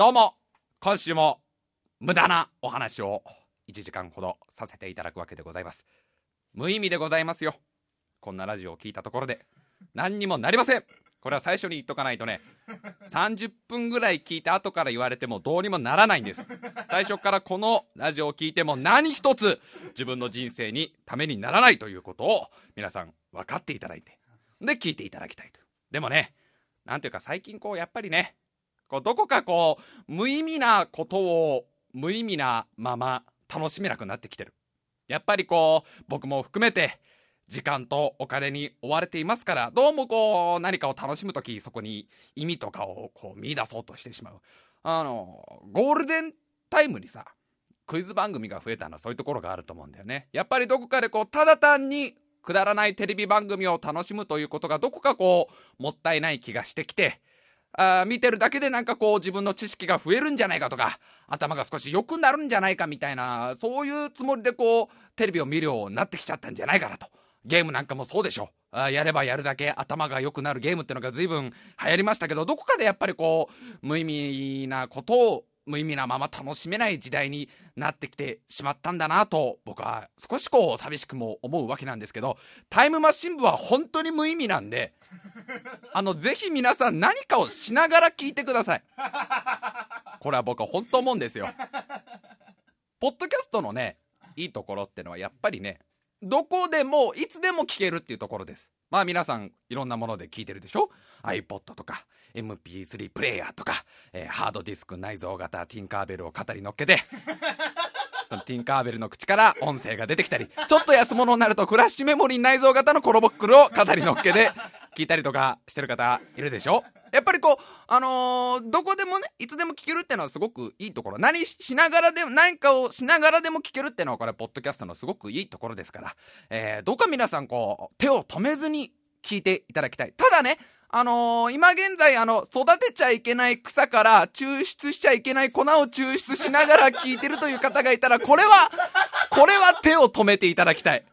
どうも、今週も無駄なお話を1時間ほどさせていただくわけでございます。無意味でございますよ。こんなラジオを聞いたところで何にもなりません。これは最初に言っとかないとね、30分ぐらい聞いて後から言われてもどうにもならないんです。最初からこのラジオを聞いても何一つ自分の人生にためにならないということを皆さん分かっていただいて、で聞いていただきたいと。でもね、なんていうか最近こうやっぱりね、こうどこかこう無意味なことを無意味なまま楽しめなくなってきてる。やっぱりこう僕も含めて時間とお金に追われていますから、どうもこう、何かを楽しむとき、そこに意味とかをこう見出そうとしてしまう。あの、ゴールデンタイムにさ、クイズ番組が増えたのはそういうところがあると思うんだよね。やっぱりどこかでこう、ただ単にくだらないテレビ番組を楽しむということがどこかこう、もったいない気がしてきて、あ見てるだけでなんかこう自分の知識が増えるんじゃないかとか、頭が少し良くなるんじゃないかみたいな、そういうつもりでこう、テレビを見るようになってきちゃったんじゃないかなと。ゲームなんかもそうでしょ。あやればやるだけ頭が良くなるゲームってのが随分流行りましたけど、どこかでやっぱりこう、無意味なことを無意味なまま楽しめない時代になってきてしまったんだなと僕は少しこう寂しくも思うわけなんですけどタイムマシン部は本当に無意味なんで あのぜひ皆さん何かをしながら聞いてください。これは僕は本当思うんですよ。ポッドキャストのねいいところってのはやっぱりねどこでもいつでも聞けるっていうところです。まあ皆さんいろんなもので聞いてるでしょ？iPod とか MP3 プレイヤーとか、えー、ハードディスク内蔵型ティンカーベルを語り乗っけて ティンカーベルの口から音声が出てきたりちょっと安物になるとフラッシュメモリー内蔵型のコロボックルを語り乗っけで聞いたりとかしてる方いるでしょ？やっぱりこう、あのー、どこでもね、いつでも聞けるっていうのはすごくいいところ。何しながらでも、何かをしながらでも聞けるっていうのはこれ、ポッドキャストのすごくいいところですから、えー、どうか皆さんこう、手を止めずに聞いていただきたい。ただね、あのー、今現在、あの、育てちゃいけない草から抽出しちゃいけない粉を抽出しながら聞いてるという方がいたら、これは、これは手を止めていただきたい。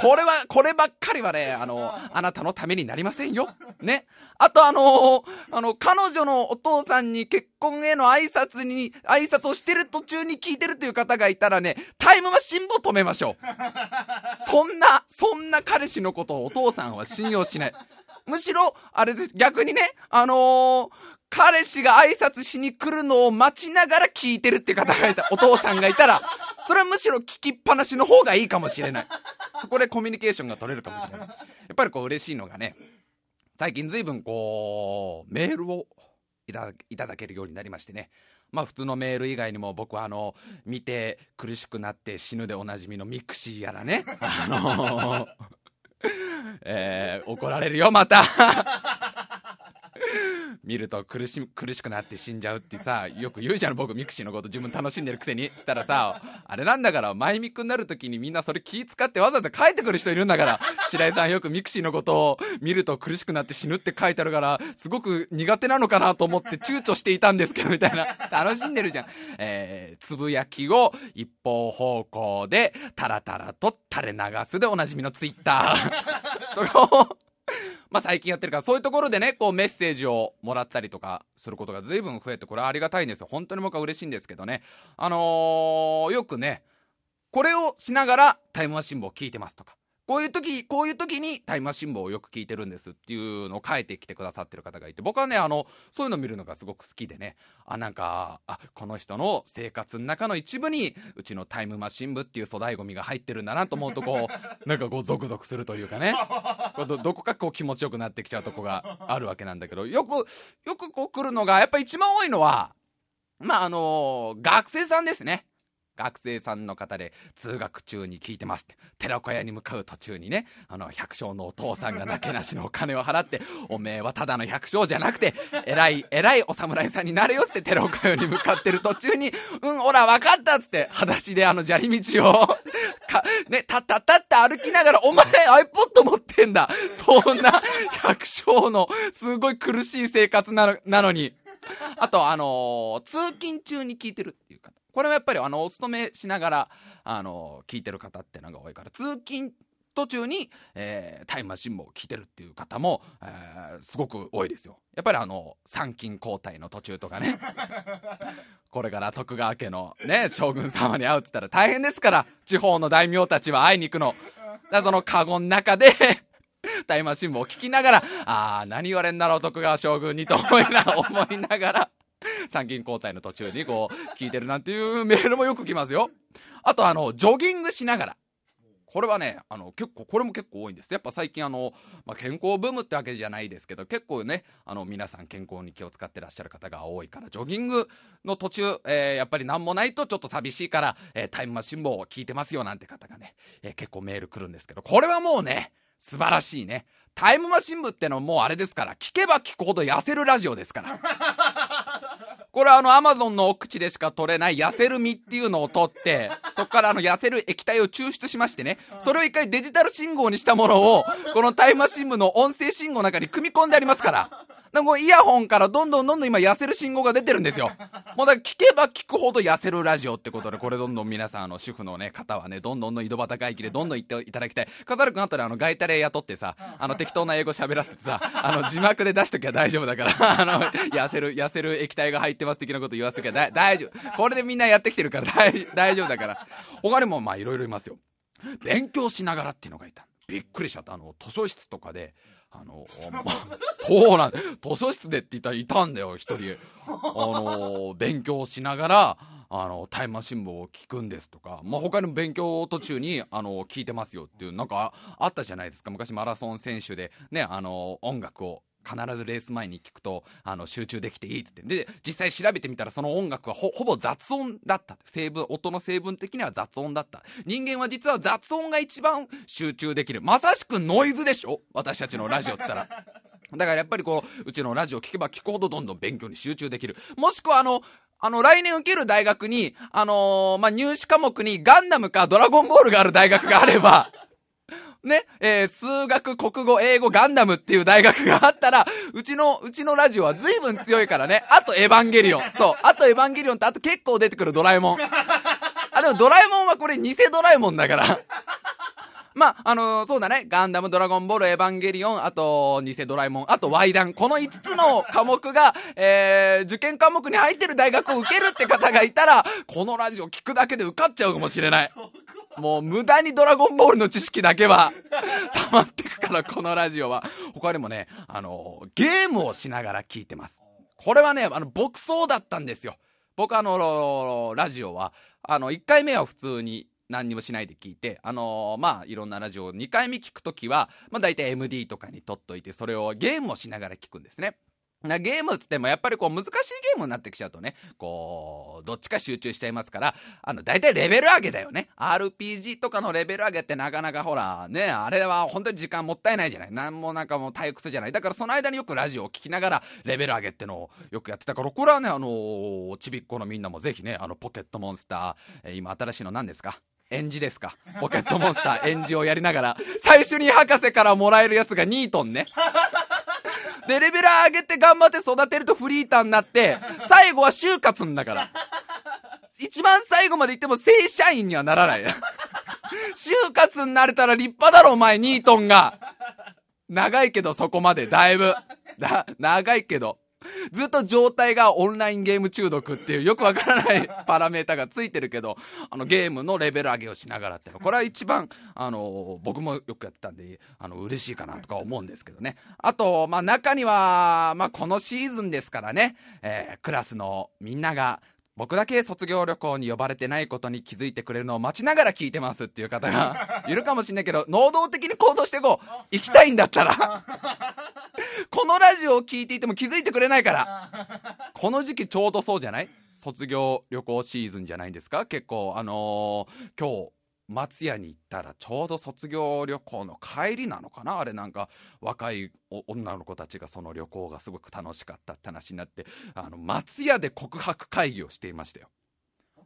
これは、こればっかりはね、あの、あなたのためになりませんよ。ね。あとあのー、あの、彼女のお父さんに結婚への挨拶に、挨拶をしてる途中に聞いてるという方がいたらね、タイムマシンを止めましょう。そんな、そんな彼氏のことをお父さんは信用しない。むしろ、あれです、逆にね、あのー、彼氏が挨拶しに来るのを待ちながら聞いてるって方がいた、お父さんがいたら、それはむしろ聞きっぱなしの方がいいかもしれない。そこでコミュニケーションが取れるかもしれない。やっぱりこう嬉しいのがね、最近随分こう、メールをいたいただけるようになりましてね。まあ普通のメール以外にも僕はあの、見て苦しくなって死ぬでおなじみのミクシーやらね。あのーえー、怒られるよ、また。見ると苦し苦しくなって死んじゃうってさよく言うじゃん僕ミクシーのこと自分楽しんでるくせにしたらさあれなんだから前ミクになる時にみんなそれ気使ってわざわざ書いてくる人いるんだから白井さんよくミクシーのことを見ると苦しくなって死ぬって書いてあるからすごく苦手なのかなと思って躊躇していたんですけどみたいな。楽しんでるじゃん。えー、つぶやきを一方方向でタラタラと垂れ流すでおなじみのツイッター。とかをまあ最近やってるから、そういうところでね、こうメッセージをもらったりとかすることが随分増えて、これはありがたいんですよ。本当に僕は嬉しいんですけどね。あのー、よくね、これをしながらタイムマシン部を聞いてますとか、こういう時、こういう時にタイムマシン部をよく聞いてるんですっていうのを書いてきてくださってる方がいて、僕はね、あの、そういうの見るのがすごく好きでね、あ、なんか、あ、この人の生活の中の一部に、うちのタイムマシン部っていう粗大ゴミが入ってるんだなと思うと、こう、なんかこう、ゾクゾクするというかね、どどこかこう気持ちよくなってきちゃうとこがあるわけなんだけど、よく、よくこう来るのが、やっぱ一番多いのは、まあ、あのー、学生さんですね。学生さんの方で通学中に聞いてますって。寺子屋に向かう途中にね、あの、百姓のお父さんがなけなしのお金を払って、おめえはただの百姓じゃなくて、偉い、偉いお侍さんになれよって寺子屋に向かってる途中に、うん、ほら、わかったっつって、裸足であの砂利道を、か、ね、たったたって歩きながら、お前 iPod 持ってんだそんな百姓のすごい苦しい生活なのなのに。あと、あのー、通勤中に聞いてるっていう方。これはやっぱりあのお勤めしながらあの聞いてる方ってのが多いから通勤途中に、えー、タイムマシンも聞いてるっていう方も、えー、すごく多いですよ。やっぱりあの、参勤交代の途中とかね。これから徳川家のね、将軍様に会うっつったら大変ですから、地方の大名たちは会いに行くの。だそのカゴの中で タイムマシンを聞きながら、ああ、何言われんだろう、徳川将軍にと思いな、思いながら、参勤交代の途中にこう、聞いてるなんていうメールもよく来ますよ。あとあの、ジョギングしながら。これはね、あの、結構、これも結構多いんです。やっぱ最近あの、まあ、健康ブームってわけじゃないですけど、結構ね、あの、皆さん健康に気を使ってらっしゃる方が多いから、ジョギングの途中、えー、やっぱり何もないとちょっと寂しいから、えー、タイムマシンも聞いてますよなんて方がね、えー、結構メール来るんですけど、これはもうね、素晴らしいね。タイムマシン部ってのはもうあれですから、聞けば聞くほど痩せるラジオですから。これはあの、アマゾンの奥地でしか取れない痩せる実っていうのを取って、そこからあの、痩せる液体を抽出しましてね、それを一回デジタル信号にしたものを、このタイムマシン部の音声信号の中に組み込んでありますから。でもイヤホンからどんどんどんどん今痩せる信号が出てるんですよ。もうだから聞けば聞くほど痩せるラジオってことで、これどんどん皆さんあの主婦のね、方はね、どんどんどん井戸端会議でどんどん行っていただきたい。カザル君あったらあの、ガイタレ雇ってさ、あの適当な英語喋らせてさ、あの字幕で出しときゃ大丈夫だから、あの、痩せる、痩せる液体が入ってます的なこと言わせときゃ大丈夫。これでみんなやってきてるから大大丈夫だから。他にもまあいろいろいますよ。勉強しながらっていうのがいた。びっくりしちゃった。あの、図書室とかで、あの、まそうなん図書室でって言ったらいたんだよ、一人。あの、勉強しながら、あの、タイムマシン部を聞くんですとか、まあ、他にも勉強途中に、あの、聞いてますよっていう、なんかあったじゃないですか。昔マラソン選手で、ね、あの、音楽を必ずレース前に聞くと、あの、集中できていいっつって。で、実際調べてみたらその音楽はほ、ぼ雑音だった。成分、音の成分的には雑音だった。人間は実は雑音が一番集中できる。まさしくノイズでしょ？私たちのラジオっつったら。だからやっぱりこう、うちのラジオ聞けば聞くほどどんどん勉強に集中できる。もしくはあの、あの、来年受ける大学に、あのー、まあ、入試科目にガンダムかドラゴンボールがある大学があれば、ね、えー、数学、国語、英語、ガンダムっていう大学があったら、うちの、うちのラジオは随分強いからね。あとエヴァンゲリオン。そう。あとエヴァンゲリオンとあと結構出てくるドラえもん。あ、でもドラえもんはこれ偽ドラえもんだから。まあ、あのー、そうだね。ガンダム、ドラゴンボール、エヴァンゲリオン、あと、偽ドラえもん、あと、ワイダン。この5つの科目が、えー、受験科目に入ってる大学を受けるって方がいたら、このラジオ聞くだけで受かっちゃうかもしれない。もう無駄にドラゴンボールの知識だけは溜まってくから、このラジオは。他にもね、あの、ゲームをしながら聞いてます。これはね、あの、牧草だったんですよ。僕あの、ラジオは、あの、1回目は普通に何にもしないで聞いて、あの、まあ、いろんなラジオを2回目聞くときは、まあ、大体 MD とかに撮っといて、それをゲームをしながら聞くんですね。なゲームっつってもやっぱりこう難しいゲームになってきちゃうとね、こう、どっちか集中しちゃいますから、あの、大体レベル上げだよね。RPG とかのレベル上げってなかなかほら、ね、あれは本当に時間もったいないじゃない。なんもなんかもう退屈じゃない。だからその間によくラジオを聴きながらレベル上げってのをよくやってたから、これはね、あのちびっこのみんなもぜひね、あの、ポケットモンスター、え今新しいの何ですか？演じですか？ポケットモンスター演じをやりながら、最初に博士からもらえるやつがニートンね。で、レベル上げて頑張って育てるとフリーターになって、最後は就活んだから。一番最後まで行っても正社員にはならない。就活になれたら立派だろ、お前、ニートンが。長いけど、そこまで、だいぶ。だ、長いけど。ずっと状態がオンラインゲーム中毒っていうよくわからないパラメータがついてるけど、あのゲームのレベル上げをしながらっていうのこれは一番、あの、僕もよくやってたんで、あの、嬉しいかなとか思うんですけどね。あと、まあ中には、まあこのシーズンですからね、えー、クラスのみんなが僕だけ卒業旅行に呼ばれてないことに気づいてくれるのを待ちながら聞いてますっていう方が いるかもしんないけど、能動的に行動していこう。行きたいんだったら このラジオを聞いていても気づいてくれないから。この時期ちょうどそうじゃない？卒業旅行シーズンじゃないんですか？結構、あのー、今日、松屋に行ったらちょうど卒業旅行の帰りなのかな？あれなんか若い女の子たちがその旅行がすごく楽しかったって話になってあの松屋で告白会議をしていましたよ。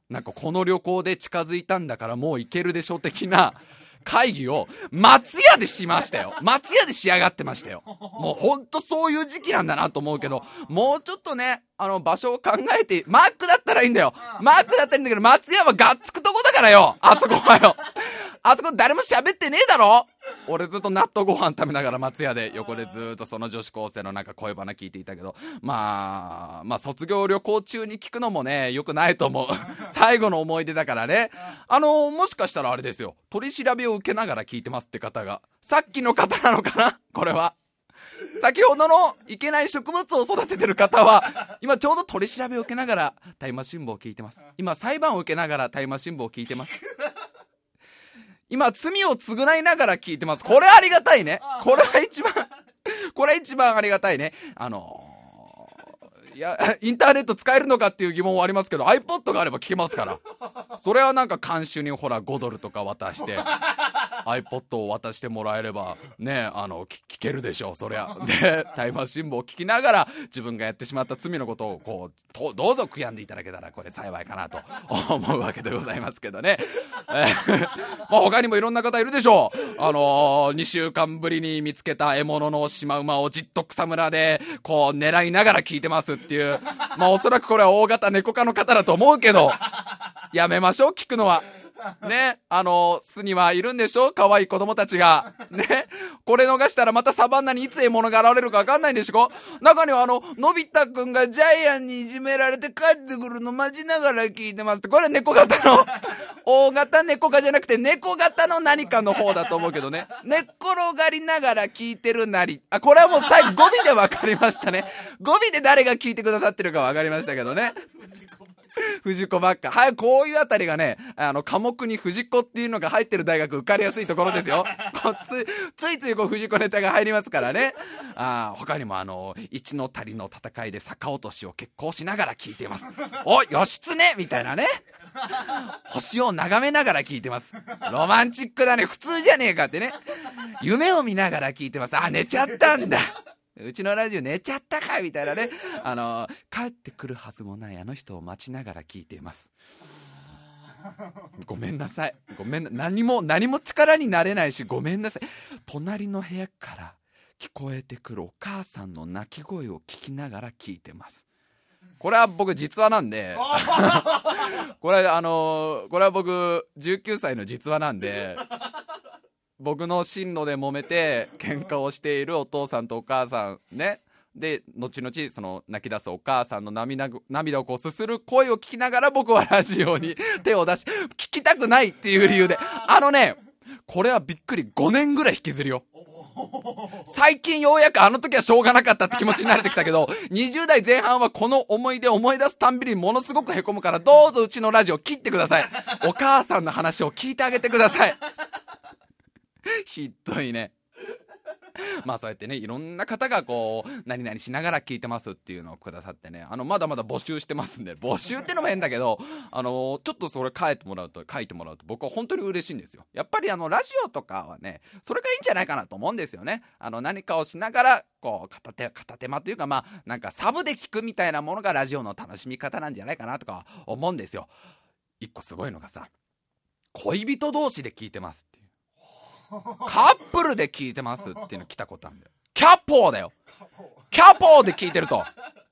なんかこの旅行で近づいたんだからもう行けるでしょ的な会議を松屋でしましたよ。松屋で仕上がってましたよ。もうほんとそういう時期なんだなと思うけど、もうちょっとね、あの場所を考えて、マークだったらいいんだよ。マークだったらいいんだけど、松屋はがっつくとこだからよ。あそこはよ。あそこ誰も喋ってねえだろ俺ずっと納豆ご飯食べながら松屋で横でずっとその女子高生のなんか声バナ聞いていたけど、まあ、まあ卒業旅行中に聞くのもね、良くないと思う。最後の思い出だからね。あの、もしかしたらあれですよ。取り調べを受けながら聞いてますって方が。さっきの方なのかな？これは。先ほどのいけない植物を育ててる方は、今ちょうど取り調べを受けながら大麻新聞を聞いてます。今裁判を受けながら大麻新聞を聞いてます。今罪を償いながら聞いてます。これありがたいね。これは一番 これ一番ありがたいね。あのー、いや、インターネット使えるのかっていう疑問はありますけど、iPod があれば聞けますから。それはなんか監修にほら5ドルとか渡して、iPod を渡してもらえれば、ね、あの、聞けるでしょう、そりゃ。で、タイマー新聞を聞きながら、自分がやってしまった罪のことを、こう、とどうぞ悔やんでいただけたら、これ幸いかなと思うわけでございますけどね。えー、まあ他にもいろんな方いるでしょう。あのー、2週間ぶりに見つけた獲物のシマウマをじっと草むらで、こう、狙いながら聞いてますっていう。まあおそらくこれは大型猫科の方だと思うけど、やめましょう、聞くのは。ね、あの、巣にはいるんでしょ？可愛い子供たちが。ね、これ逃したらまたサバンナにいつ獲物が現れるかわかんないんでしょ？中にはあの、のび太くんがジャイアンにいじめられて帰ってくるの待ちながら聞いてますって。これ猫型の、大型猫科じゃなくて猫型の何かの方だと思うけどね。寝っ転がりながら聞いてるなり。あ、これはもう最後語尾で分かりましたね。語尾で誰が聞いてくださってるか分かりましたけどね。藤子ばっか。はい、こういうあたりがね、あの、科目に藤子っていうのが入ってる大学受かりやすいところですよ。こつついついこう藤子ネタが入りますからね。あ他にもあの、一の谷の戦いで逆落としを決行しながら聞いています。お、義経みたいなね。星を眺めながら聞いてます。ロマンチックだね。普通じゃねえかってね。夢を見ながら聞いてます。あ、寝ちゃったんだ。うちのラジオ寝ちゃったかみたいなね。あの、帰ってくるはずもないあの人を待ちながら聞いています。ごめんなさい。ごめんな、何も、何も力になれないし、ごめんなさい。隣の部屋から聞こえてくるお母さんの泣き声を聞きながら聞いてます。これは僕実話なんで、これあのこれは僕19歳の実話なんで、僕の進路で揉めて喧嘩をしているお父さんとお母さんねで後々その泣き出すお母さんの涙涙をこうすする声を聞きながら僕はラジオに手を出し聞きたくないっていう理由であのねこれはびっくり5年ぐらい引きずるよ最近ようやくあの時はしょうがなかったって気持ちになれてきたけど、20代前半はこの思い出思い出すたんびにものすごく凹むから、どうぞうちのラジオ切ってください。お母さんの話を聞いてあげてください。ひどいね。まあそうやってね、いろんな方がこう、何々しながら聞いてますっていうのをくださってね、あの、まだまだ募集してますんで、募集ってのも変だけど、あの、ちょっとそれ書いてもらうと、書いてもらうと僕は本当に嬉しいんですよ。やっぱりあの、ラジオとかはね、それがいいんじゃないかなと思うんですよね。あの、何かをしながら、こう、片手、片手間というか、まあ、なんかサブで聞くみたいなものがラジオの楽しみ方なんじゃないかなとか思うんですよ。一個すごいのがさ、恋人同士で聞いてますってカップルで聞いてますっていうの来たことあるんだよ。キャポーだよ。キャポーで聞いてると。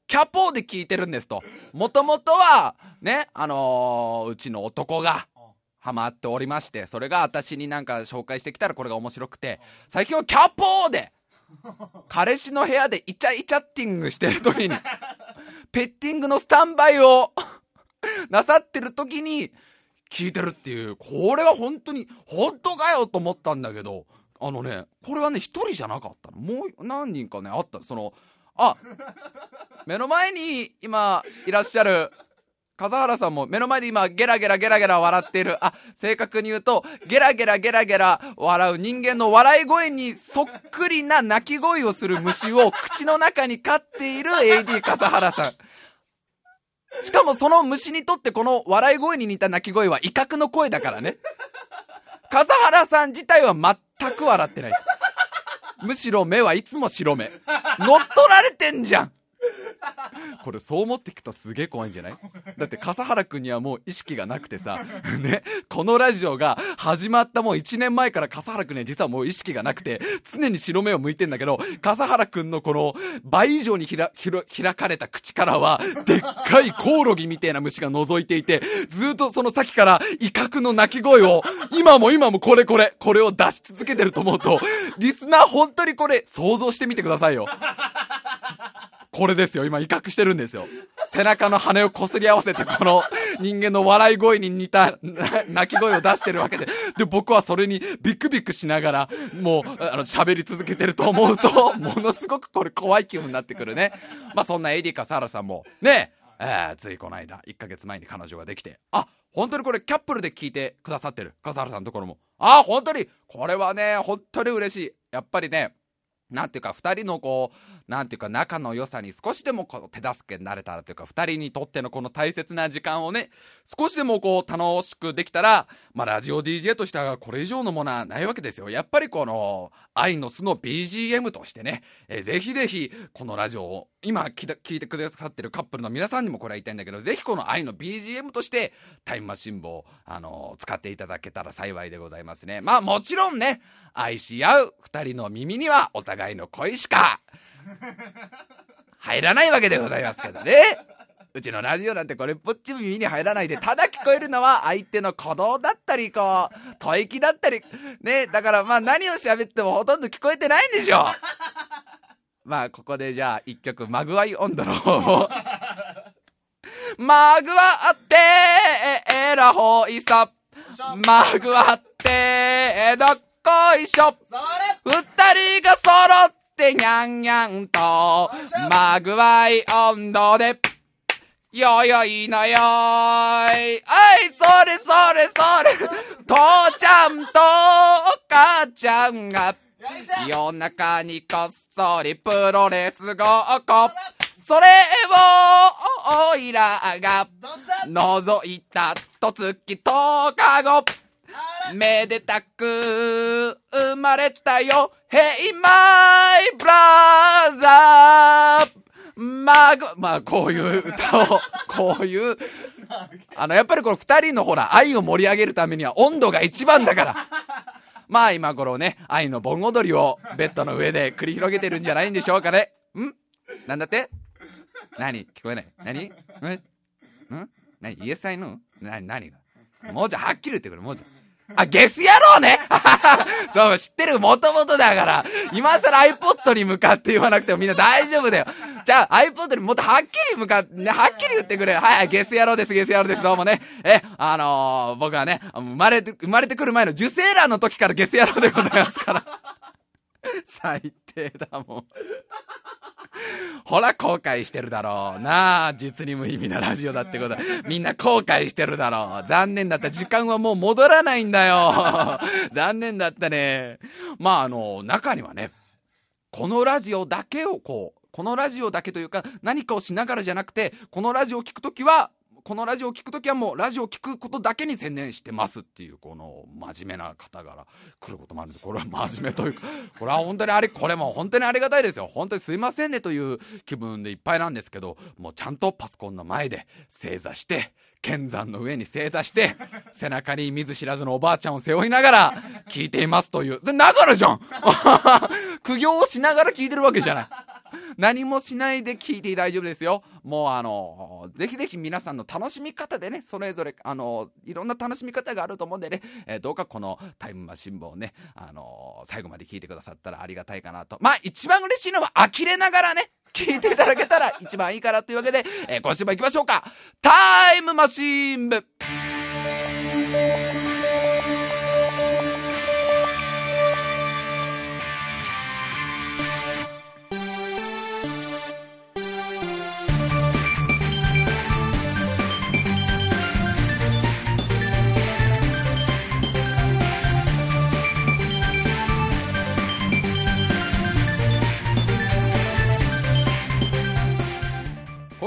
キャポーで聞いてるんですと。もともとは、ね、あのー、うちの男が、ハマっておりまして、それが私になんか紹介してきたらこれが面白くて、最近はキャポーで、彼氏の部屋でイチャイチャッティングしてる時に、ペッティングのスタンバイをなさってる時に、聞いてるっていう、これは本当に、本当かよと思ったんだけど、あのね、これはね、一人じゃなかったの。もう何人かね、あった。その、あ、目の前に今いらっしゃる、笠原さんも目の前で今ゲラゲラゲラゲラ笑っている。あ、正確に言うと、ゲラゲラゲラゲラ笑う人間の笑い声にそっくりな鳴き声をする虫を口の中に飼っている AD 笠原さん。しかもその虫にとってこの笑い声に似た鳴き声は威嚇の声だからね。笠原さん自体は全く笑ってない。むしろ目はいつも白目。乗っ取られてんじゃん これそう思っていくとすげえ怖いんじゃない？だって笠原くんにはもう意識がなくてさ ねこのラジオが始まったもう1年前から笠原くんには実はもう意識がなくて常に白目を向いてんだけど笠原くんのこの倍以上にひらひら開かれた口からはでっかいコオロギみたいな虫が覗いていてずっとその先から威嚇の鳴き声を今も今もこれこれこれを出し続けてると思うとリスナー本当にこれ想像してみてくださいよ。これですよ。今威嚇してるんですよ。背中の羽を擦り合わせて、この人間の笑い声に似た 泣き声を出してるわけで。で、僕はそれにビクビクしながら、もう、あの、喋り続けてると思うと、ものすごくこれ怖い気分になってくるね。まあ、そんなエディかサラさんも、ね、えー、ついこの間、1ヶ月前に彼女ができて、あ、本当にこれキャップルで聞いてくださってる。笠原さんのところも。あ、本当にこれはね、本当に嬉しい。やっぱりね、なんていうか、二人のこう、なんていうか、仲の良さに少しでもこの手助けになれたらというか、二人にとってのこの大切な時間をね、少しでもこう、楽しくできたら、まあ、ラジオ DJ としてはこれ以上のものはないわけですよ。やっぱりこの、愛の巣の BGM としてね、えー、ぜひぜひ、このラジオを、今聞いてくださってるカップルの皆さんにもこれは言いたいんだけど、ぜひこの愛の BGM として、タイムマシン部を、あのー、使っていただけたら幸いでございますね。まあ、もちろんね、愛し合う二人の耳にはお互いの恋しか入らないわけでございますけどね。うちのラジオなんてこれっぽっちも耳に入らないで、ただ聞こえるのは相手の鼓動だったり、こう、吐息だったり、ね、だからまあ何を喋ってもほとんど聞こえてないんでしょう。まあここでじゃあ一曲、マグワイ温度の方を。マグワってえらほいさ。マグワってどっこいしょ二人が揃ってにゃんにゃんと、まぐわい温度で、よよいのよい。はい、それそれそれ。父ちゃんとお母ちゃんが、夜中にこっそりプロレスごっこ。それを、おいらが、覗いたと月10日後。めでたく生まれたよ。Hey my brother. まあ、まあ、こういう歌を、こういう、あの、やっぱりこの二人のほら、愛を盛り上げるためには温度が一番だから。まあ今頃ね、愛の盆踊りをベッドの上で繰り広げてるんじゃないんでしょうかね。ん？なんだって？何？聞こえない？何？ん？ん？何？イエスアイの？何何が？もうちょいはっきり言ってくれ、もうちょい。あ、ゲス野郎ね そう、知ってる、もともとだから。今更 iPod に向かって言わなくてもみんな大丈夫だよ。じゃあ iPod にもっとはっきり向かって、ね、はっきり言ってくれ。はいはい、ゲス野郎です、ゲス野郎です。どうもね。え、あのー、僕はね、生まれて、生まれてくる前の受精卵の時からゲス野郎でございますから。最低だもん。ほら、後悔してるだろう。なあ、実に無意味なラジオだってことみんな後悔してるだろう。残念だった。時間はもう戻らないんだよ。残念だったね。まあ、あの、中にはね、このラジオだけをこう、このラジオだけというか、何かをしながらじゃなくて、このラジオを聴くときは、このラジオを聞くときはもうラジオを聞くことだけに専念してますっていうこの真面目な方から来ることもあるんでこれは真面目というか これは本当にあれこれも本当にありがたいですよ。本当にすいませんねという気分でいっぱいなんですけどもうちゃんとパソコンの前で正座して剣山の上に正座して 背中に見ず知らずのおばあちゃんを背負いながら聞いていますというながらじゃん苦行をしながら聞いてるわけじゃない。何もしないで聞いて大丈夫ですよ。もうあの、ぜひぜひ皆さんの楽しみ方でね、それぞれ、あの、いろんな楽しみ方があると思うんでね、えー、どうかこのタイムマシン部をね、あの最後まで聞いてくださったらありがたいかなと。まあ、一番嬉しいのは呆れながらね、聞いていただけたら一番いいからというわけで、えー、今週も行きましょうか。タイムマシン部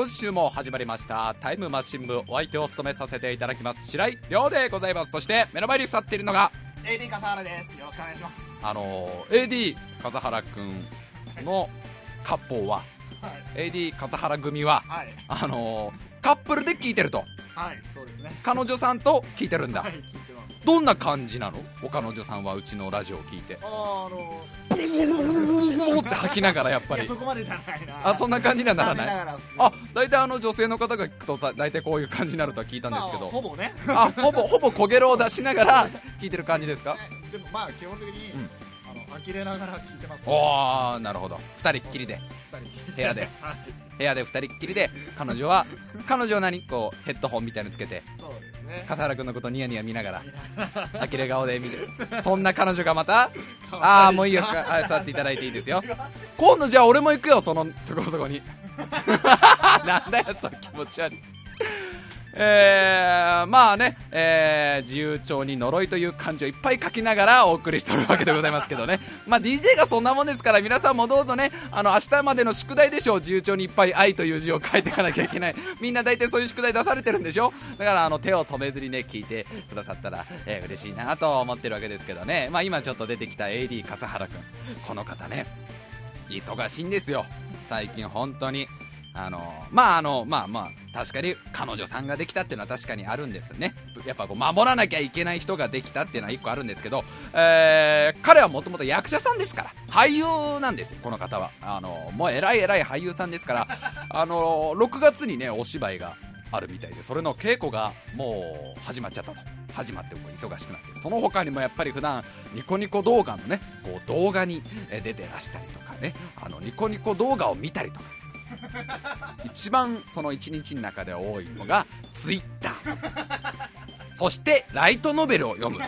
今週も始まりましたタイムマシン部お相手を務めさせていただきます白井亮でございます。そして目の前に座っているのが AD 笠原です。よろしくお願いします。あの AD 笠原くんの割烹は AD 笠原組ははい。あのーカップルで聞いてると。はいそうですね。彼女さんと聞いてるんだ。はい聞いてどんな感じなの？お彼女さんはうちのラジオを聞いて。あーあのって吐きながらやっぱりそこまでじゃないなあそんな感じにはならない残念がら普通にあ大体あの女性の方が聞くとだ大体こういう感じになるとは聞いたんですけまあ、どほぼねあほぼほぼ焦げろを出しながら聞いてる感じですかでもまあ基本的に、うんあの呆れながら聞いてますおーなるほど2人っきりで部屋ではい部屋で2人っきりで彼女は彼女は何こうヘッドホンみたいのつけてね。笠原君のことニヤニヤ見ながら 呆れ顔で見るそんな彼女がまた ああもういいよ。あ座っていただいていいですよ。今度じゃあ俺も行くよそのそこそこに。なんだよその気持ち悪いえー、まあね、えー、自由帳に呪いという漢字をいっぱい書きながらお送りしておるわけでございますけどね、まあ、DJ がそんなもんですから皆さんもどうぞねあの明日までの宿題でしょう。自由帳にいっぱい愛という字を書いていかなきゃいけない。みんな大体そういう宿題出されてるんでしょ？だからあの手を止めずにね聞いてくださったら、えー嬉しいなと思ってるわけですけどね、まあ、今ちょっと出てきた AD 笠原君この方ね忙しいんですよ。最近本当に。あのまああのまあまあ確かに彼女さんができたっていうのは確かにあるんですね。やっぱこう守らなきゃいけない人ができたっていうのは一個あるんですけど、えー彼はもともと役者さんですから俳優なんですよこの方は。あのもう偉い偉い俳優さんですからあの6月にねお芝居があるみたいでそれの稽古がもう始まっちゃったと。始まっても忙しくなってその他にもやっぱり普段ニコニコ動画のねこう動画に出てらしたりとかねあのニコニコ動画を見たりとか一番その一日の中で多いのがツイッターそしてライトノベルを読む。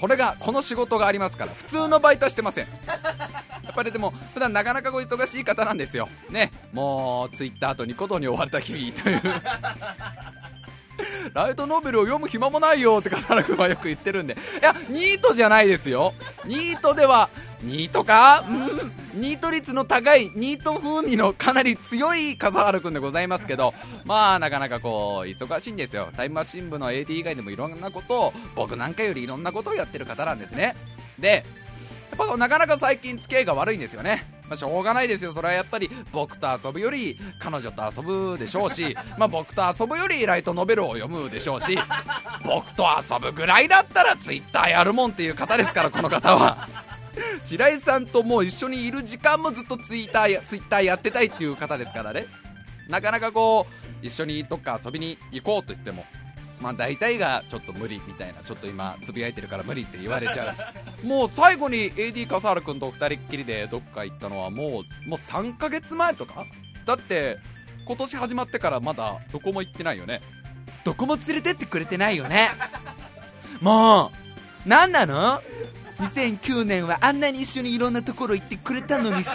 これがこの仕事がありますから普通のバイトはしてません。やっぱりでも普段なかなかご忙しい方なんですよ。ね。もうツイッターとニコ動に追われた日々という。ライトノベルを読む暇もないよって笠原君はよく言ってるんで。いやニートじゃないですよ。ニートではニートか？うん。ニート率の高いニート風味のかなり強い笠原君でございますけどまあなかなかこう忙しいんですよ。タイムマシン部の AD 以外でもいろんなことを僕なんかよりいろんなことをやってる方なんですね。でやっぱなかなか最近付き合いが悪いんですよね、まあ、しょうがないですよ。それはやっぱり僕と遊ぶより彼女と遊ぶでしょうし、まあ、僕と遊ぶよりライトノベルを読むでしょうし僕と遊ぶぐらいだったらツイッターやるもんっていう方ですからこの方は。白井さんともう一緒にいる時間もずっとツイッターやツイッターやってたいっていう方ですからね。なかなかこう一緒にどっか遊びに行こうと言ってもまあ大体がちょっと無理みたいなちょっと今つぶやいてるから無理って言われちゃう。もう最後に AD 笠原君と二人っきりでどっか行ったのはもうもう3ヶ月前とか？だって今年始まってからまだどこも行ってないよね。どこも連れてってくれてないよね。もう何なの？2009年はあんなに一緒にいろんなところ行ってくれたのにさ。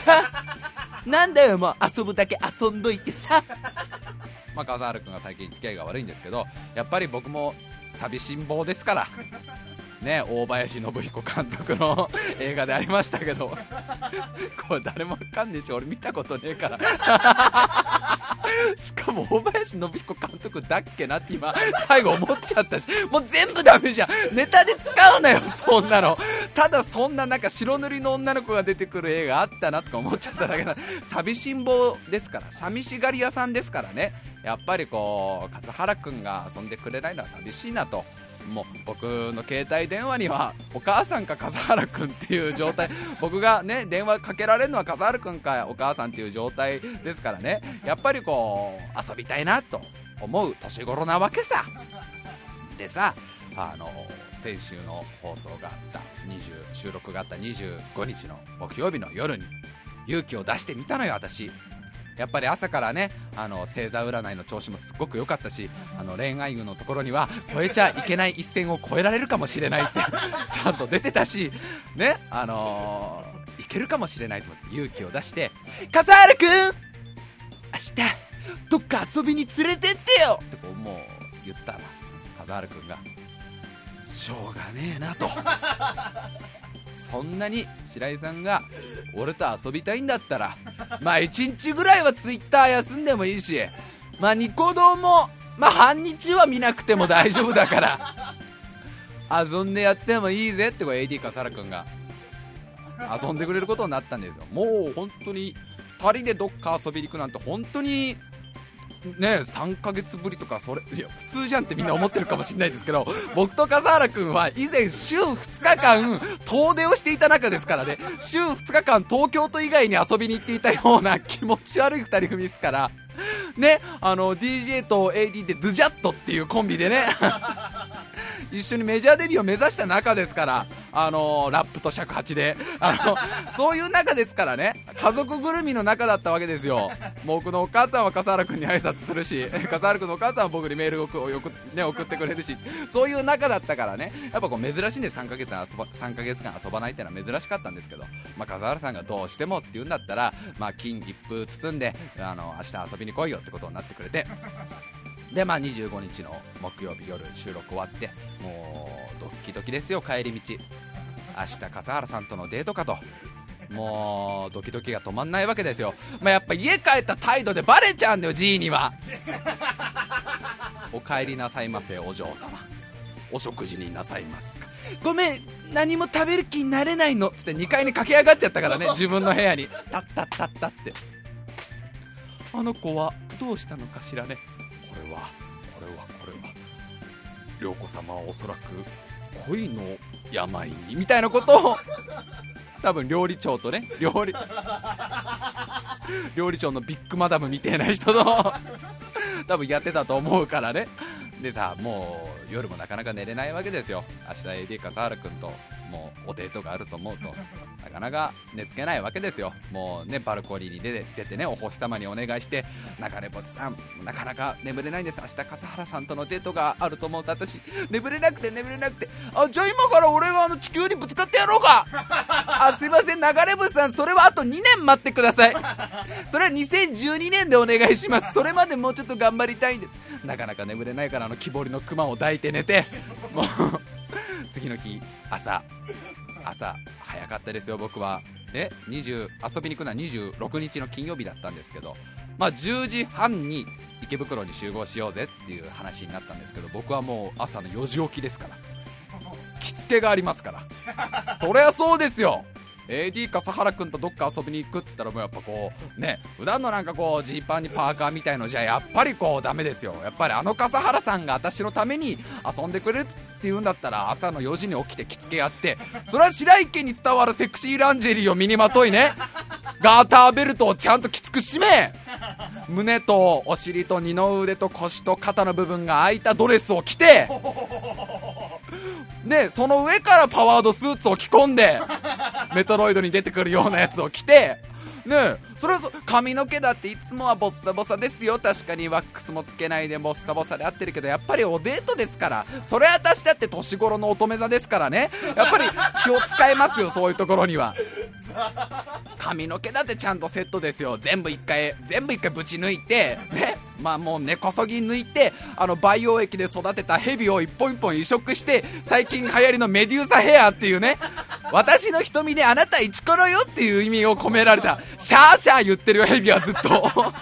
なんだよもう遊ぶだけ遊んどいてさ。まあ笠原君が最近付き合いが悪いんですけどやっぱり僕も寂しん坊ですから。ね大林信彦監督の 映画でありましたけど。これ誰もわかんねえし俺見たことねえから しかも小林信彦監督だっけなって今最後思っちゃったしもう全部ダメじゃん。ネタで使うなよそんなの。ただそんななんか白塗りの女の子が出てくる映画あったなとか思っちゃっただけな。寂しん坊ですから寂しがり屋さんですからね。やっぱりこう笠原君が遊んでくれないのは寂しいなと。もう僕の携帯電話にはお母さんか笠原君っていう状態。僕がね電話かけられるのは笠原君かお母さんっていう状態ですからね。やっぱりこう遊びたいなと思う年頃なわけさ。でさあの先週の放送があった20収録があった25日の木曜日の夜に勇気を出してみたのよ私。やっぱり朝からねあの星座占いの調子もすっごく良かったしあの恋愛運のところには超えちゃいけない一線を越えられるかもしれないって ちゃんと出てたしねあのーいけるかもしれないと思って勇気を出して「笠原くん明日どっか遊びに連れてってよ!」ってこうもう言ったら笠原くんが「しょうがねえな」と。そんなに白井さんが俺と遊びたいんだったらまあ1日ぐらいはツイッター休んでもいいしまあニコ動もまあ半日は見なくても大丈夫だから 遊んでやってもいいぜってこう AD 笠原君が遊んでくれることになったんですよ。もう本当に2人でどっか遊びに行くなんて本当にね3ヶ月ぶりとかそれいや普通じゃんってみんな思ってるかもしれないですけど 僕と笠原君は以前週2日間遠出をしていた中ですからね。週2日間東京都以外に遊びに行っていたような気持ち悪い2人組ですから。ねあの DJ と AD でドゥジャットっていうコンビでね。一緒にメジャーデビューを目指した中ですから、あのラップと尺八で。あのそういう中ですからね。家族ぐるみの中だったわけですよ。僕のお母さんは笠原君に挨拶するし笠原君のお母さんは僕にメールを送,、ね、送ってくれるし。そういう中だったからね。やっぱこう珍しいんで3ヶ月遊ば3ヶ月間遊ばないっていうのは珍しかったんですけど、まあ、笠原さんがどうしてもって言うんだったら、まあ、金一封包んであの明日遊びに来いよってことになってくれて。でまあ25日の木曜日夜収録終わってもうドッキドキですよ帰り道。明日笠原さんとのデートかと。もうドキドキが止まんないわけですよ、まあ、やっぱ家帰った態度でバレちゃうんだよ G には。お帰りなさいませお嬢様。お食事になさいますか。ごめん何も食べる気になれないの。っつって2階に駆け上がっちゃったからね 自分の部屋に。タッタッタッタって。あの子はどうしたのかしらねこれはこれはこれは。涼子様はおそらく恋の病にみたいなことを多分料理長とね料理料理長のビッグマダムみたいな人と多分やってたと思うからね。でさもう夜もなかなか寝れないわけですよ。明日 AD 笠原君ともうおデートがあると思うと。なかなか寝つけないわけですよ。もうねバルコニーに出てねお星様にお願いして流れ星さんなかなか眠れないんです。明日笠原さんとのデートがあると思うと私眠れなくて眠れなくてあじゃあ今から俺はあの地球にぶつかってやろうか。あすいません流れ星さんそれはあと2年待ってください。それは2012年でお願いします。それまでもうちょっと頑張りたいんです。なかなか眠れないからあの木彫りの熊を抱いて寝て。もう次の日朝朝早かったですよ僕は。え20遊びに行くのは26日の金曜日だったんですけど。まあ10時半に池袋に集合しようぜっていう話になったんですけど僕はもう朝の4時起きですから。着付けがありますから。そりゃそうですよ。AD 笠原君とどっか遊びに行くって言ったらもうやっぱこうね普段のなんかこうジーパンにパーカーみたいのじゃやっぱりこうダメですよ。やっぱりあの笠原さんが私のために遊んでくれるって言うんだったら朝の4時に起きて着付けやってそれは白池に伝わるセクシーランジェリーを身にまといね。ガーターベルトをちゃんときつく締め。胸とお尻と二の腕と腰と肩の部分が開いたドレスを着て。でその上からパワードスーツを着込んでメトロイドに出てくるようなやつを着て。ねえそれはそ髪の毛だっていつもはボッサボサですよ。確かにワックスもつけないでボッサボサで合ってるけどやっぱりおデートですから。それ私だって年頃の乙女座ですからね。やっぱり気を使えますよそういうところには。髪の毛だってちゃんとセットですよ。全部一回全部一回ぶち抜いてね。まあもう根こそぎ抜いてあの培養液で育てたヘビを一本一本移植して最近流行りのメデューサヘアっていうね。私の瞳であなたイチコロよっていう意味を込められた。シャーシャー言ってるよヘビはずっと。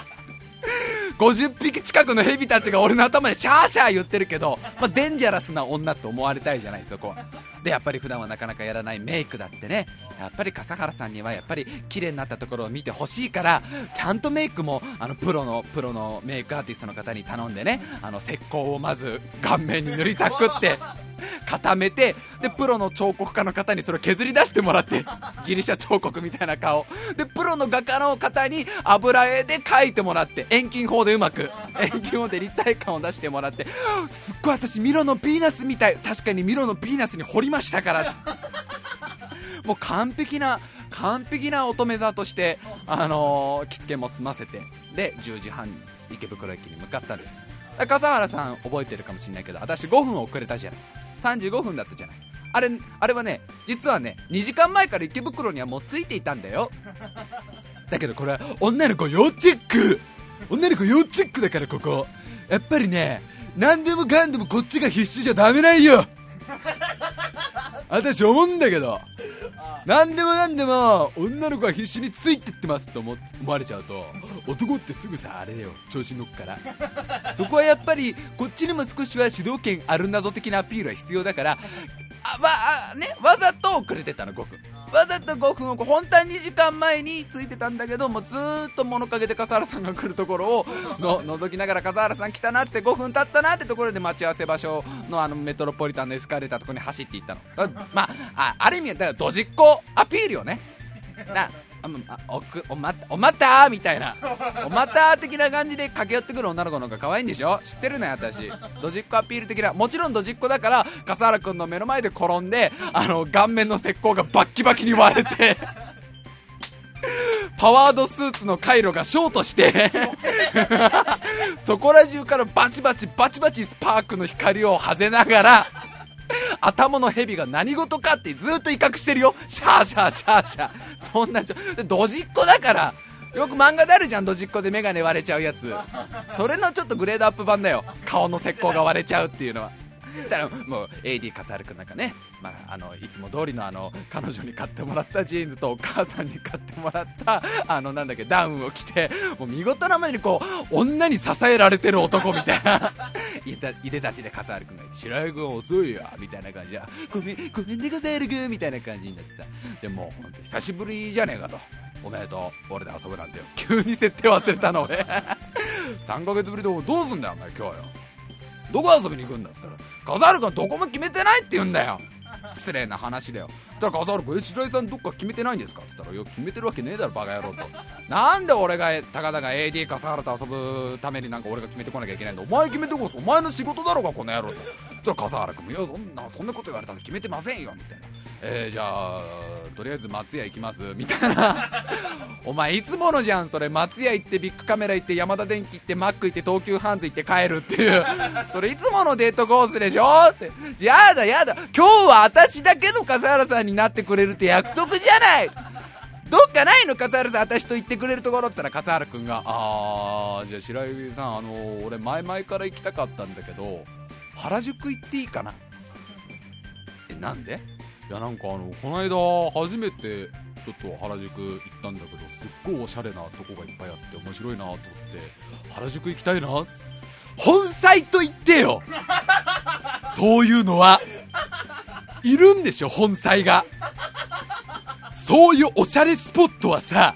50匹近くのヘビたちが俺の頭でシャーシャー言ってるけど、まあ、デンジャラスな女って思われたいじゃないそこはでやっぱり普段はなかなかやらないメイクだってね。やっぱり笠原さんにはやっぱり綺麗になったところを見てほしいからちゃんとメイクもあのプロのプロのメイクアーティストの方に頼んでねあの石膏をまず顔面に塗りたくって固めてでプロの彫刻家の方にそれを削り出してもらってギリシャ彫刻みたいな顔。でプロの画家の方に油絵で描いてもらって遠近法でうまく遠近法で立体感を出してもらってすっごい私ミロのヴィーナスみたい確かにミロのヴィーナスに彫りましたからもう完璧な完璧な乙女座として、あの着付けも済ませてで10時半池袋駅に向かったんです。笠原さん覚えてるかもしれないけど私5分遅れたじゃない35分だったじゃない。あれあれはね実はね2時間前から池袋にはもうついていたんだよ。だけどこれは女の子要チェック。女の子要チェックだからここ。やっぱりね何でもかんでもこっちが必死じゃダメないよ。私思うんだけど。何でもかんでも女の子は必死についてってますと思思われちゃうと男ってすぐさあれだよ調子に乗っから。そこはやっぱりこっちにも少しは主導権ある謎的なアピールは必要だからあわあねわざと遅れてたの5分わざと5分を本当は2時間前に着いてたんだけどもうずっと物陰で笠原さんが来るところを の覗きながら笠原さん来たなって5分経ったなってところで待ち合わせ場所のあのメトロポリタンのエスカレーターとこに走っていったの。まああある意味だからドジっ子アピールよね。なあもうあおくおまおまたみたいな。おまた的な感じで駆け寄ってくる女の子の方が可愛いんでしょ？知ってるね私。ドジっ子アピール的な。もちろんドジっ子だから笠原君の目の前で転んであの顔面の石膏がバッキバキに割れて パワードスーツの回路がショートして そこら中からバチバチバチバチスパークの光をはぜながら 頭の蛇が何事かってずっと威嚇してるよ。シャーシャーシャーシャー。そんなちょドジっ子だから。よく漫画であるじゃんドジっ子で眼鏡割れちゃうやつ。それのちょっとグレードアップ版だよ。顔の石膏が割れちゃうっていうのは。だからもう AD 笠原君なんかね、まあ、あのいつも通りのあの彼女に買ってもらったジーンズとお母さんに買ってもらったあのなんだっけダウンを着てもう見事なまでにこう女に支えられてる男みたいな。いでたちで笠原君が「白井君遅いよ」みたいな感じで「ごめんごめんね笠原君」みたいな感じになってさでも本当久しぶりじゃねえかと。おめでとう俺で遊ぶなんて急に設定忘れたの俺。3ヶ月ぶりでどうすんだよお前今日よ。どこ遊びに行くんだっつったら笠原君どこも決めてないって言うんだよ。失礼な話だよ。だから笠原君え白井さんどっか決めてないんですか？っつったらいや決めてるわけねえだろバカ野郎と。なんで俺が高田が AD 笠原と遊ぶためになんか俺が決めてこなきゃいけないんだ？お前決めてこそお前の仕事だろうがこの野郎と。そしたら笠原君いやそんなそんなこと言われたら決めてませんよみたいな。えー、じゃあとりあえず松屋行きますみたいな。お前いつものじゃんそれ。松屋行ってビッグカメラ行って山田電機行ってマック行って東急ハンズ行って帰るっていう。それいつものデートコースでしょ？ってやだやだ。今日は私だけの笠原さんになってくれるって約束じゃない。どっかないの？笠原さん私と言ってくれるところって言ったら笠原君が「あーじゃあ白井さんあの俺前々から行きたかったんだけど原宿行っていいかな?」えなんで？いやなんかあのこの間初めてちょっと原宿行ったんだけどすっごいおしゃれなとこがいっぱいあって面白いなと思って原宿行きたいな。本サイト行ってよ！そういうのは。いるんでしょ本サイが。そういうおしゃれスポットはさ。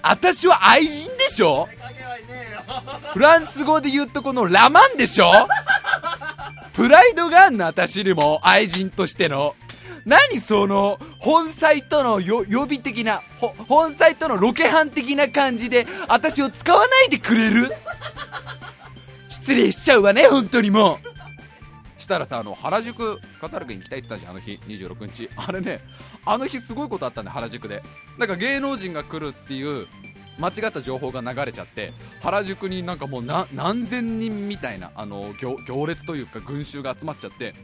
私は愛人でしょ？フランス語で言うとこのラマンでしょ？プライドがあんの私にも。愛人としての何その本サイトの予備的な本サイトのロケハン的な感じで私を使わないでくれる？失礼しちゃうわね本当にもう。したらさあの原宿笠原君行きたいって言ったじゃんあの日26日。あれねあの日すごいことあったんだ原宿で。なんか芸能人が来るっていう間違った情報が流れちゃって原宿になんかもう何千人みたいなあの行列というか群衆が集まっちゃって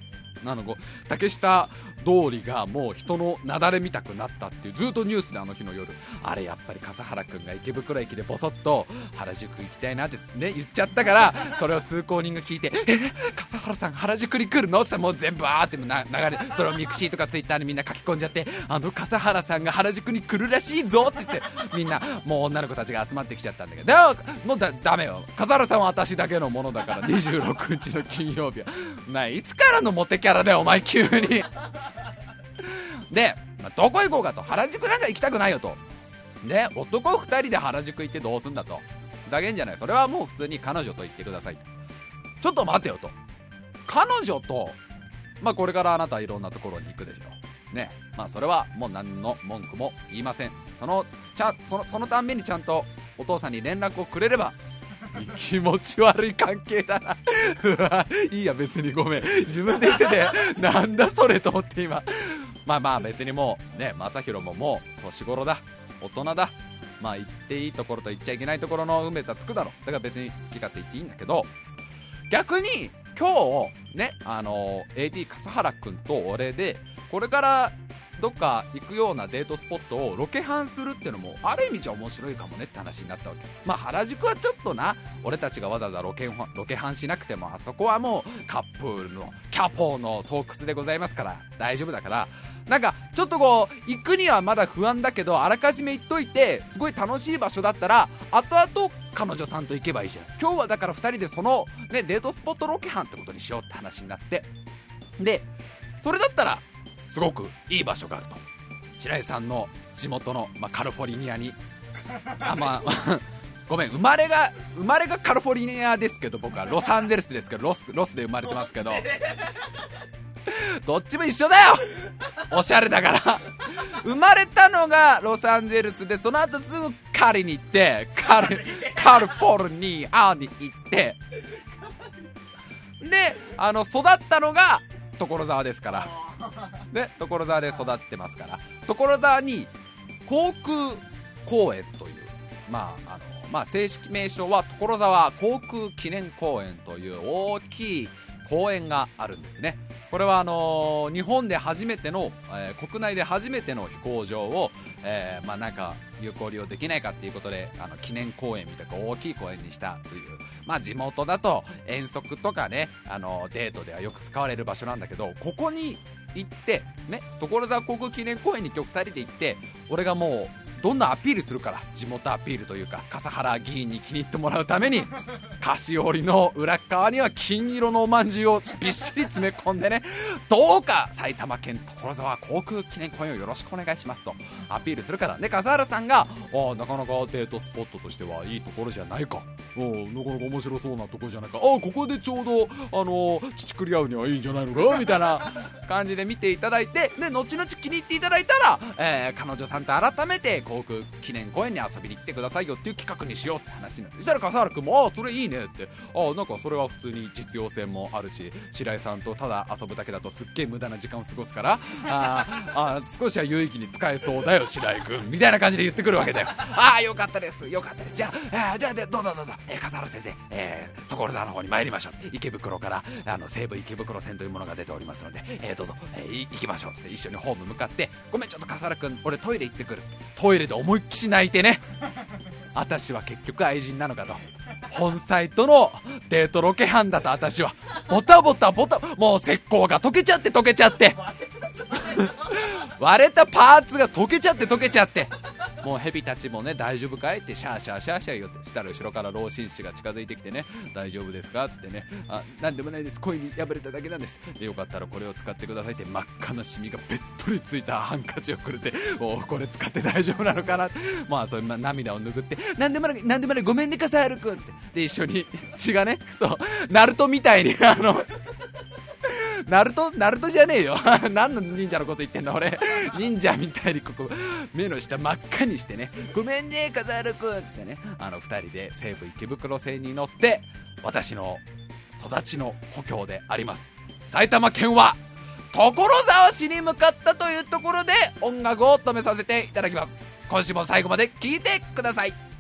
なの竹下通りがもう人の雪崩みたくなったっていうずっとニュースであの日の夜。あれやっぱり笠原君が池袋駅でボソッと原宿行きたいなってね言っちゃったからそれを通行人が聞いて「え笠原さん原宿に来るの?」ってもう全部あーって流れそれをミクシーとかツイッターにみんな書き込んじゃって「あの笠原さんが原宿に来るらしいぞ」って言ってみんなもう女の子たちが集まってきちゃったんだけど。もうだダメよ。笠原さんは私だけのものだから26日の金曜日は。ないいつからのモテキャラだよお前急に。で、まあ、どこ行こうかと原宿なんか行きたくないよと。で男2人で原宿行ってどうすんだと。ふざけんじゃない。それはもう普通に彼女と言ってくださいと。ちょっと待てよと。彼女とまあこれからあなたはいろんなところに行くでしょう。ね。まあそれはもう何の文句も言いません。そのちゃそのそのたんびにちゃんとお父さんに連絡をくれれば気持ち悪い関係だな。いいや別にごめん。自分で言っててなんだそれと思って今。まあまあ別にもうね正宏ももう年頃だ。大人だ。まあ行っていいところと行っちゃいけないところの運別はつくだろだから別に好き勝手言っていいんだけど。逆に今日ねあの AD 笠原君と俺でこれからどっか行くようなデートスポットをロケハンするっていうのもある意味じゃ面白いかもねって話になったわけ。まあ原宿はちょっとな俺たちがわざわざロケロケハンしなくてもあそこはもうカップルのキャポの巣窟でございますから大丈夫だから。なんかちょっとこう行くにはまだ不安だけどあらかじめ行っといてすごい楽しい場所だったら後々彼女さんと行けばいいじゃん。今日はだから2人でその、ね、デートスポットロケハンってことにしようって話になって。でそれだったらすごくいい場所があると。白井さんの地元の、まあ、カリフォルニアに。あまあ ごめん生まれが生まれがカリフォルニアですけど僕は。ロサンゼルスですけどロスロスで生まれてますけど。どっちも一緒だよ！おしゃれだから。生まれたのがロサンゼルスでその後すぐカリに行ってカリカリフォルニアに行って。であの育ったのが所沢ですからね所沢で育ってますから。所沢に航空公園というまああのまあ、正式名称は所沢航空記念公園という大きい公園があるんですね。これはあのー日本で初めての、えー国内で初めての飛行場を、えーまあ、なんか有効利用できないかっていうことであの記念公園みたいな大きい公園にしたという、まあ、地元だと遠足とかねあのデートではよく使われる場所なんだけどここに行ってね所沢航空記念公園に今日2人で行って俺がもうどんどんアピールするから地元アピールというか笠原議員に気に入ってもらうために 菓子折りの裏側には金色のおまんじゅうをびっしり詰め込んでねどうか埼玉県所沢航空記念公園をよろしくお願いしますとアピールするからで笠原さんがあなかなかデートスポットとしてはいいところじゃないか。おなかなか面白そうなところじゃないか。あここでちょうどあの乳くり合うにはいいんじゃないのか？みたいな感じで見ていただいてで後々気に入っていただいたら、えー彼女さんと改めて航空記念公園に遊びに行ってくださいよっていう企画にしようって話になってそしたら笠原君も「ああそれいいね」って「ああなんかそれは普通に実用性もあるし白井さんとただ遊ぶだけだとすっげえ無駄な時間を過ごすからああ少しは有意義に使えそうだよ白井君」みたいな感じで言ってくるわけだよああよかったですよかったです。じゃあ、えーじゃあどうぞどうぞ、えー笠原先生、えー所沢の方に参りましょう池袋からあの西武池袋線というものが出ておりますので、えーどうぞ、えー行きましょうって一緒にホーム向かってごめんちょっと笠原君俺トイレ行ってくる。トイレで思いっきし泣いてね。私は結局愛人なのかと。本サイトのデートロケ班だと私は。ボタボタボタもう石膏が溶けちゃって溶けちゃって。割れたパーツが溶けちゃって溶けちゃってもうヘビたちもね大丈夫かいってシャーシャーシャーシャー言ってしたら後ろから老紳士が近づいてきてね大丈夫ですか？つってねあなんでもないです。恋に破れただけなんです。でよかったらこれを使ってくださいって真っ赤なシミがべっとりついたハンカチをくれておこれ使って大丈夫なのかな？まあそんな涙を拭ってなんでもないなんでもないごめんね笠原君っつって。で一緒に血がねそうナルトみたいにあの ナルトナルトじゃねえよ。何の忍者のこと言ってんだ俺。忍者みたいにここ目の下真っ赤にしてね。ごめんね笠原くんっつってね。あの2人で西武池袋線に乗って私の育ちの故郷であります。埼玉県は所沢市に向かったというところで音楽を止めさせていただきます。今週も最後まで聴いてください。